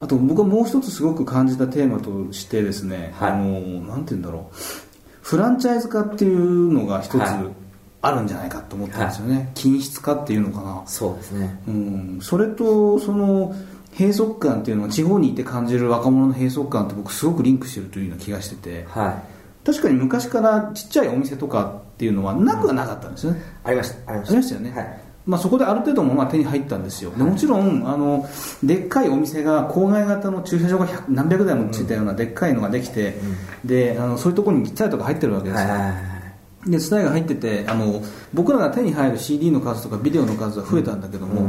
あと僕はもう一つすごく感じたテーマとしてですね、はい。あのなんて言うんだろう。フランチャイズ化っていうのが一つはい。あるんじゃないかと思ったんですよね、均質化っていうのかな、そうですね。うん、それとその閉塞感っていうのは地方にいて感じる若者の閉塞感って僕すごくリンクしてるというような気がしてて。はい。確かに昔からちっちゃいお店とかっていうのはなくはなかったんですよね、ありましたありまありましたよね、はいまあ、そこである程度もまあ手に入ったんですよ、でもちろんあのでっかいお店が郊外型の駐車場が100何百台もついたようなでっかいのができて、であのそういうところにツタヤとか入ってるわけですよ、でツタヤが入っててあの僕らが手に入る CD の数とかビデオの数は増えたんだけども、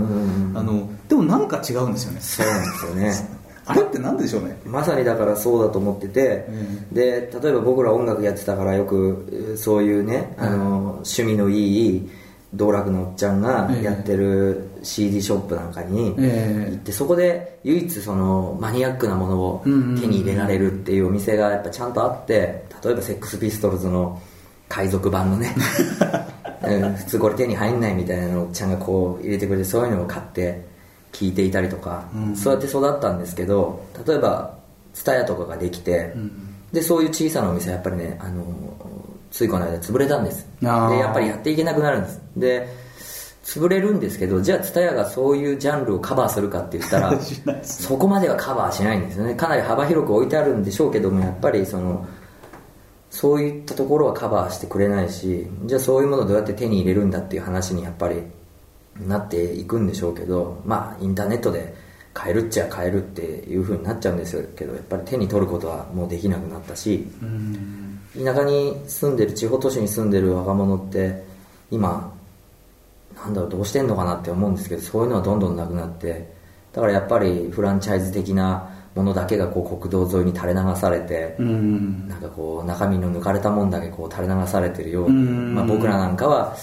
あのでもなんか違うんですよね。そうなんですよね。あれってなんでしょうね。まさにだからそうだと思ってて、で例えば僕ら音楽やってたからよくえーそういうね、あの趣味のいい道楽のおっちゃんがやってる CD ショップなんかにええ。行ってそこで唯一そのマニアックなものを手に入れられるっていうお店がやっぱちゃんとあって例えばセックスピストルズの海賊版のね うん普通これ手に入んないみたいなのをおっちゃんがこう入れてくれてそういうのを買って聞いていたりとか、そうやって育ったんですけど例えば TSUTAYA とかができて、でそういう小さなお店はやっぱりねあのついこの間潰れたんです。でやっぱりやっていけなくなるんです。で潰れるんですけどじゃあ TSUTAYA がそういうジャンルをカバーするかって言ったら そこまではカバーしないんですよね。かなり幅広く置いてあるんでしょうけどもやっぱりそのそういったところはカバーしてくれないしじゃあそういうものをどうやって手に入れるんだっていう話にやっぱりなっていくんでしょうけどまあインターネットで買えるっちゃ買えるっていう風になっちゃうんですけどやっぱり手に取ることはもうできなくなったし田舎に住んでる地方都市に住んでる若者って今なんだろうどうしてんのかなって思うんですけどそういうのはどんどんなくなってだからやっぱりフランチャイズ的なものだけがこう国道沿いに垂れ流されて、うん。なんかこう中身の抜かれたもんだけこう垂れ流されてるように、うん。まあ、僕らなんかは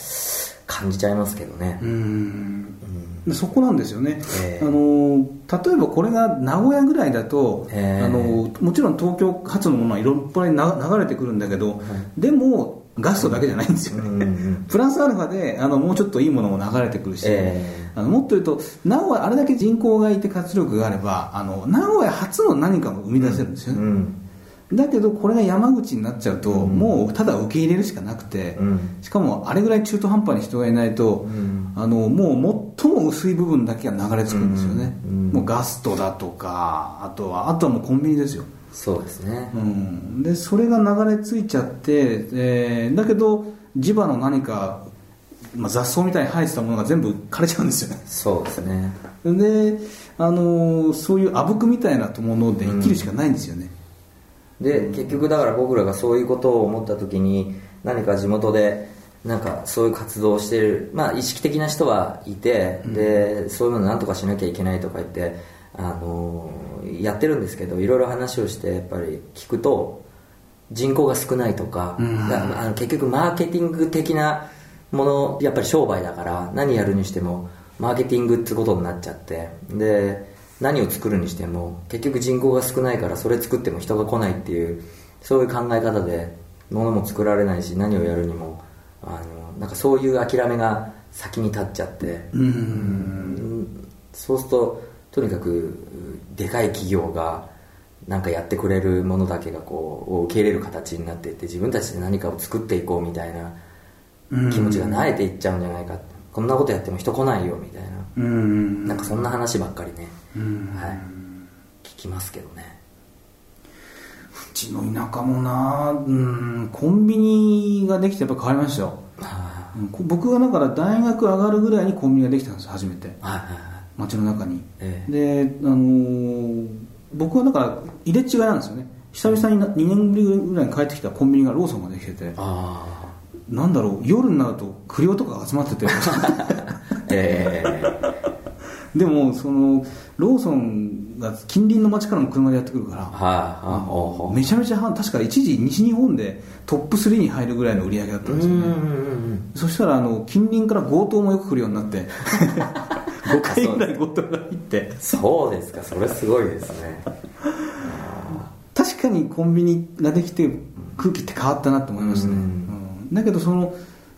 感じちゃいますけどね、うん。でそこなんですよね、ええ。あの例えばこれが名古屋ぐらいだと、ええ。あのもちろん東京発のものはいろいろな流れてくるんだけど、でもガストだけじゃないんですよね、うんうんプラスアルファであのもうちょっといいものも流れてくるし、えあのもっと言うと名古屋あれだけ人口がいて活力があればあの名古屋初の何かを生み出せるんですよね、うんだけどこれが山口になっちゃうと、もうただ受け入れるしかなくて、うん。しかもあれぐらい中途半端に人がいないと、ん。あのもう最も薄い部分だけが流れ着くんですよね、もうガストだとかあとはあとはもうコンビニですよ、そうですね、うん、でそれが流れ着いちゃって、えーだけど地場の何か、まあ、雑草みたいに生えてたものが全部枯れちゃうんですよね。そうですね。で、あのそういうあぶくみたいなもので生きるしかないんですよね、で結局だから僕らがそういうことを思った時に何か地元でなんかそういう活動をしてるまあ意識的な人はいて、でそういうのなんとかしなきゃいけないとか言ってあのやってるんですけどいろいろ話をしてやっぱり聞くと人口が少ないとか,、だあの結局マーケティング的なものやっぱり商売だから何やるにしてもマーケティングってことになっちゃってで何を作るにしても結局人口が少ないからそれ作っても人が来ないっていうそういう考え方で物も作られないし何をやるにもあのなんかそういう諦めが先に立っちゃって、うん。そうするととにかくでかい企業がなんかやってくれるものだけがこうを受け入れる形になっていって自分たちで何かを作っていこうみたいな気持ちが慣れていっちゃうんじゃないかこんなことやっても人来ないよみたいな。うん。なんかそんな話ばっかりね、はい、聞きますけどね。うちの田舎もなうんコンビニができてやっぱ変わりましたよ、はうんこ僕がだから大学上がるぐらいにコンビニができたんです初めて。いはいはい。街の中に、えで、あのー僕はだから入れ違いなんですよね。久々にな2年ぶりぐらいに帰ってきたコンビニがローソンができてて。あなんだろう夜になるとクリオとかが集まってて。あ ええ。でもそのローソンが近隣の街からも車でやってくるからはいはいほうほう。めちゃめちゃは確か一時西日本でトップ3に入るぐらいの売り上げだったんですよね。そしたらあの近隣から強盗もよく来るようになって。5回ぐらい強盗が入って。そうですか。それすごいですね。確かにコンビニができて空気って変わったなと思いますね、うんうんだけどその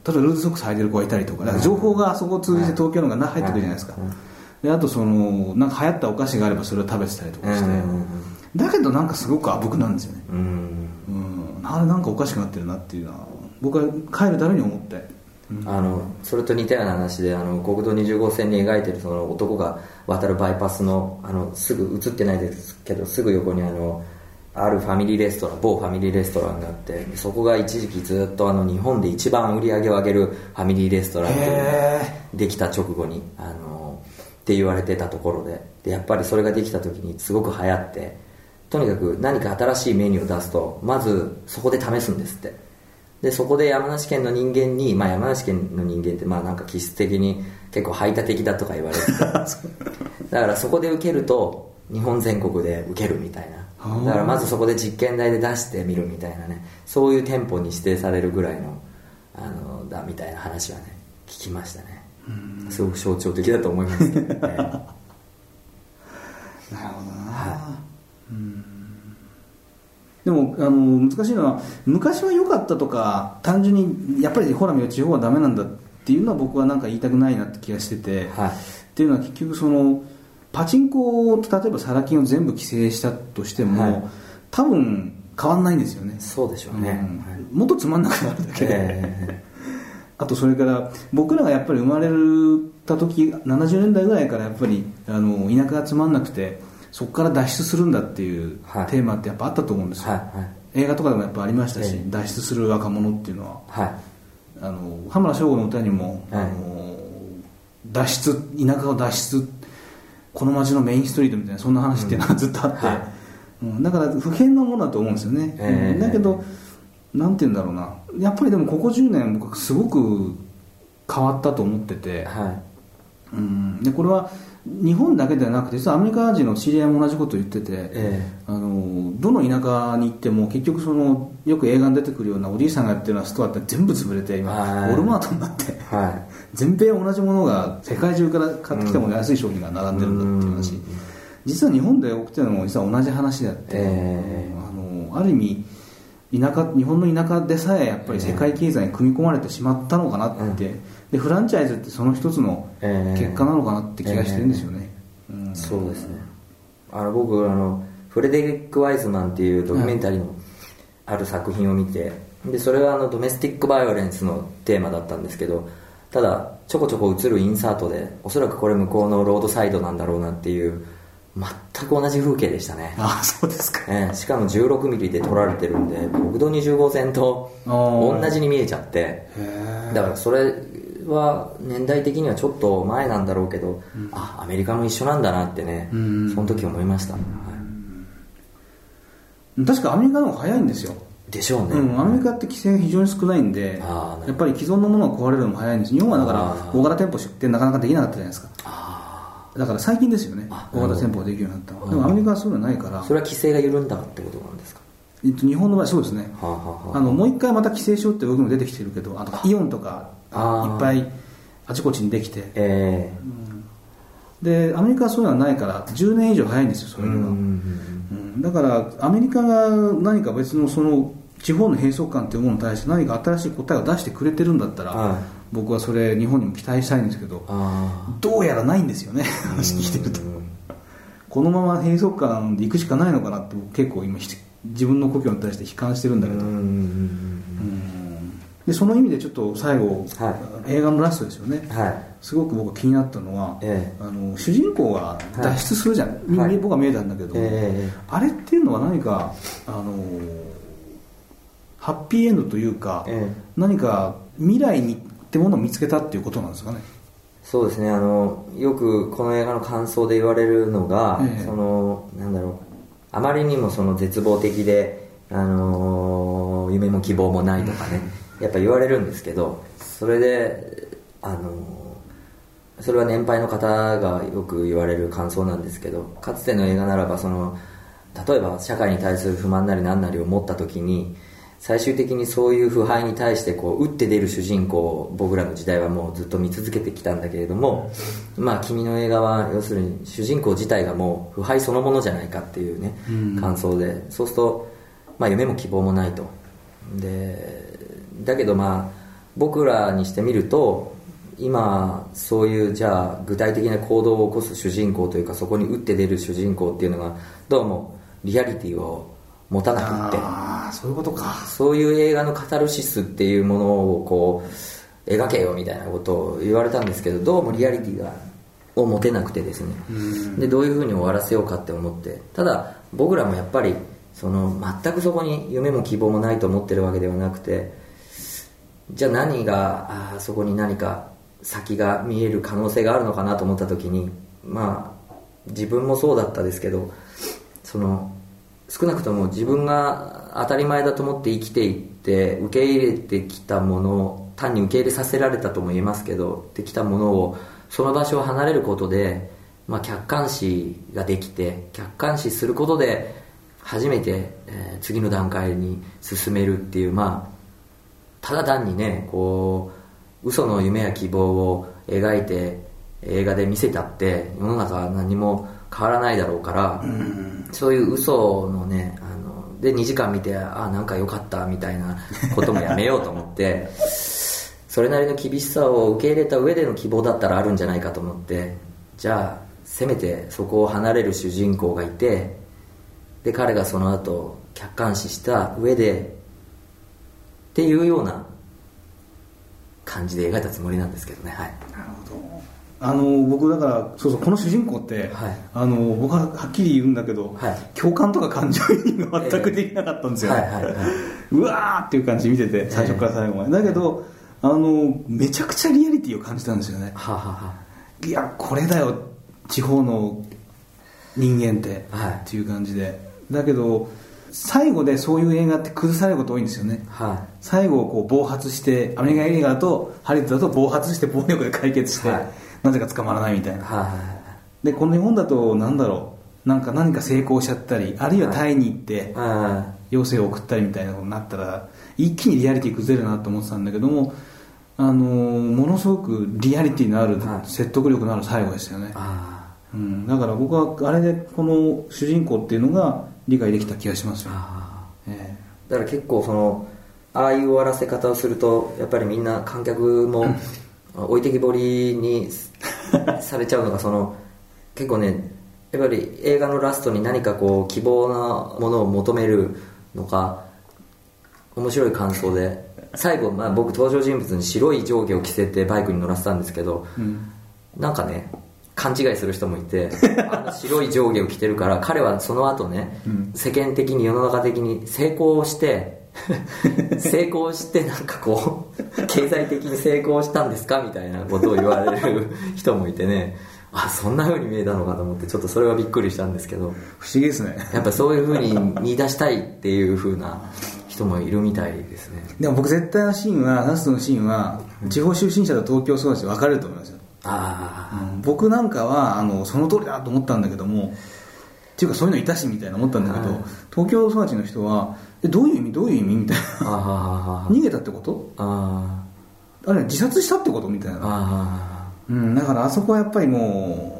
例えばルーズソックス履いてる子がいたりとか情報があそこを通じて東京のがな入ってくるじゃないですか、であとそのなんか流行ったお菓子があればそれを食べてたりとかして、だけどなんかすごくあぶくなんですよね。うん。うん。あれなんかおかしくなってるなっていうのは僕は帰るために思って。あのそれと似たような話であの国道20号線に描いてるその男が渡るバイパスのあのすぐ映ってないですけどすぐ横にあのあるファミリーレストラン某ファミリーレストランがあってそこが一時期ずっとあの日本で一番売り上げを上げるファミリーレストランっていうのができた直後にあのって言われてたところででやっぱりそれができた時にすごく流行ってとにかく何か新しいメニューを出すとまずそこで試すんですって。でそこで山梨県の人間に、まあ、山梨県の人間ってまあなんか気質的に結構排他的だとか言われてて だからそこで受けると日本全国で受けるみたいなだからまずそこで実験台で出してみるみたいなね。そういう店舗に指定されるぐらいのあのだみたいな話はね聞きましたね。すごく象徴的だと思います。けどねなるほどな、はでもあの難しいのは昔は良かったとか単純にやっぱりほら見ろ地方はダメなんだっていうのは僕はなんか言いたくないなって気がしてて、はい。っていうのは結局そのパチンコを例えばサラ金を全部規制したとしても、はい。多分変わんないんですよね。そうでしょうね、うん。はい。もっとつまんなくなるだけで、え あとそれから僕らがやっぱり生まれた時70年代ぐらいからやっぱりあの田舎がつまんなくてそこから脱出するんだっていうはい。テーマってやっぱあったと思うんですよ、はいはい。映画とかでもやっぱありましたし、ええ。脱出する若者っていうのは。はい。あの羽村翔吾の歌にも、はい。あの脱出田舎を脱出この街のメインストリートみたいなそんな話っていうのはずっとあって、はい。うんだから不変なものだと思うんですよね、ええ。うんだけどなんて言うんだろうな。やっぱりでもここ10年僕はすごく変わったと思ってて、はい。うん、でこれは日本だけではなくて実はアメリカ人の知り合いも同じことを言ってて、えあのどの田舎に行っても結局そのよく映画に出てくるようなおじいさんがやってるようなストアって全部潰れて今はい。ウォルマートになってえは全米同じものが世界中から買ってきたもの安い商品が並んでるんだっていう話。うん実は日本で起きてるのも実は同じ話であって、え。あのある意味田舎日本の田舎でさえやっぱり世界経済に組み込まれてしまったのかなって、うん。でフランチャイズってその一つのええ。結果なのかなって気がしてるんですよね、うん。そうですね。あの僕あのフレデリック・ワイズマンっていうドキュメンタリーのある作品を見てでそれはあのドメスティック・バイオレンスのテーマだったんですけどただちょこちょこ映るインサートでおそらくこれ向こうのロードサイドなんだろうなっていう全く同じ風景でしたね。あそうですか。ええしかも16ミリで撮られてるんで国道20号線と同じに見えちゃって。だからそれは年代的にはちょっと前なんだろうけど、あアメリカも一緒なんだなってね、うん。その時思いました、は確かアメリカの方が早いんですよ、い、でしょうね、うん、アメリカって規制が非常に少ないんでやっぱり既存のものが壊れるのも早いんです。日本はだから大型店舗出店なかなかできなかったじゃないですか。あだから最近ですよね。あ大型店舗ができるようになったでもアメリカはそういうのないから。あそれは規制が緩んだってことなんですか？えっと、日本の場合そうですね。はあ、はあはあ、あのもう一回また規制しようって動きも出てきてるけどあとイオンとかいっぱいあちこちにできて。えでアメリカはそういうのはないから10年以上早いんですよえそうんうんだからアメリカが何か別のその地方の閉塞感というものに対して何か新しい答えを出してくれてるんだったら、はい僕はそれ日本にも期待したいんですけどあどうやらないんですよね。あ話聞いてると。うんこのまま閉塞感で行くしかないのかなって僕結構今ひ自分の故郷に対して悲観してるんだけど、でその意味でちょっと最後、は映画のラストですよね。はい。すごく僕気になったのは、えあの主人公が脱出するじゃん、はい。僕は見えたんだけど、え。あれっていうのは何かあのハッピーエンドというか、ええ。何か未来にってものを見つけたっていうことなんですかね。そうですね。あのよくこの映画の感想で言われるのが、ええ。そのなんだろう。あまりにもその絶望的で、あのー夢も希望もないとかね。やっぱ言われるんですけどそれで、あのーそれは年配の方がよく言われる感想なんですけどかつての映画ならばその例えば社会に対する不満なり何なりを持った時に最終的にそういう腐敗に対してこう打って出る主人公を僕らの時代はもうずっと見続けてきたんだけれども、まあ君の映画は要するに主人公自体がもう腐敗そのものじゃないかっていうね、うん。感想で。そうすると、まあ、夢も希望もないと。でだけどまあ僕らにしてみると今そういうじゃあ具体的な行動を起こす主人公というかそこに打って出る主人公っていうのがどうもリアリティを持たなくってああそういうことか。そういう映画のカタルシスっていうものをこう描けよみたいなことを言われたんですけどどうもリアリティがを持てなくてですね。でどういうふうに終わらせようかって思ってただ僕らもやっぱりその全くそこに夢も希望もないと思ってるわけではなくてじゃあ何があそこに何か先が見える可能性があるのかなと思った時にまあ自分もそうだったですけどその少なくとも自分が当たり前だと思って生きていって受け入れてきたもの単に受け入れさせられたとも言えますけどできたものをその場所を離れることで、まあ、客観視ができて客観視することで初めて、えー次の段階に進めるっていうまあただ単にねこう嘘の夢や希望を描いて映画で見せたって世の中は何も変わらないだろうから、そういう嘘のねあので2時間見てあなんか良かったみたいなこともやめようと思って それなりの厳しさを受け入れた上での希望だったらあるんじゃないかと思ってじゃあせめてそこを離れる主人公がいてで彼がその後客観視した上でっていうような感じで描いたつもりなんですけどねはい。なるほどあの僕だからそうそうこの主人公って、はい。あの僕ははっきり言うんだけど、はい。共感とか感情移入が全くできなかったんですよ、はいはいはい。うわーっていう感じで見てて最初から最後まで、だけどあのめちゃくちゃリアリティを感じたんですよね。はははいやこれだよ地方の人間って、はい。っていう感じで。だけど最後でそういう映画って崩されること多いんですよね。は最後こう暴発してアメリカ映画だとハリウッドだと暴発して暴力で解決して、はいなぜか捕まらないみたいな。いはでこの日本だとなんだろう。なんか何か成功しちゃったりあるいはタイに行っていは余生を送ったりみたいなことになったら一気にリアリティ崩れるなと思ってたんだけどもあのーものすごくリアリティのあるはい。説得力のある最後でしたよね。うん、だから僕はあれでこの主人公っていうのが理解できた気がしますよ、あえだから結構そのああいう終わらせ方をするとやっぱりみんな観客も置いてきぼりに されちゃうのがその結構ねやっぱり映画のラストに何かこう希望なものを求めるのか面白い感想で。最後、まあ、僕登場人物に白い上下を着せてバイクに乗らせたんですけど、えうん。なんかね勘違いする人もいてあの白い上下を着てるから 彼はその後ね、うん。世間的に世の中的に成功して 成功してなんかこう経済的に成功したんですか？みたいなことを言われる人もいてね。あそんな風に見えたのかと思ってちょっとそれはびっくりしたんですけど。不思議ですね。やっぱそういう風に見出したいっていう風な人もいるみたいですね。でも僕絶対のシーンはラストのシーンは地方出身者と東京育ちで分かれると思いますよ、あうん。僕なんかはあのその通りだと思ったんだけどもっていうかそういうのいたしみたいな思ったんだけど、はい。東京育ちの人はえどういう意味？どういう意味？みたいあああああな逃げたってこと？ああれ自殺したってこと？みたいあな、あうん、だからあそこはやっぱりも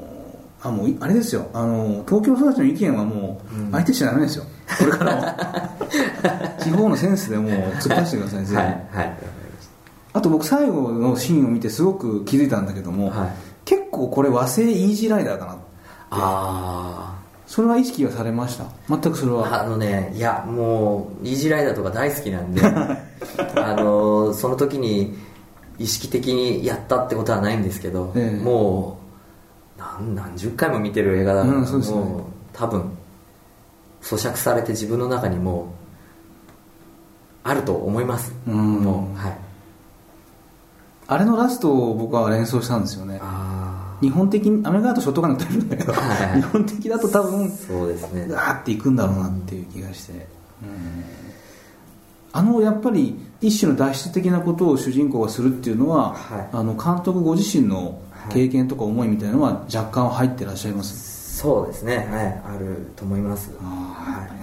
うあもういあれですよ。あの東京育ちの意見はもう相手しちゃダメですよ、これからは 地方のセンスでもう突っ出してくださいぜひ、はいはいあと僕最後のシーンを見てすごく気づいたんだけども、はい。結構これ和製イージーライダーかなあそれは意識はされました？全くそれあは。あのねいやもうイージーライダーとか大好きなんで あのその時に意識的にやったってことはないんですけど、ええ。もう何何十回も見てる映画だから、うんそうね。もう多分咀嚼されて自分の中にもうあると思います、うん。もうはい。あれのラストを僕は連想したんですよね。あ日本的にアメリカだとショットガンで撃てるんだけど、はい。日本的だと多分あそうですね。うわーっていくんだろうなっていう気がして、うん。あのやっぱり一種の脱出的なことを主人公がするっていうのは、はい。あの監督ご自身の経験とか思いみたいなのは若干入ってらっしゃいます、そうですね。はい。あると思います。ああはい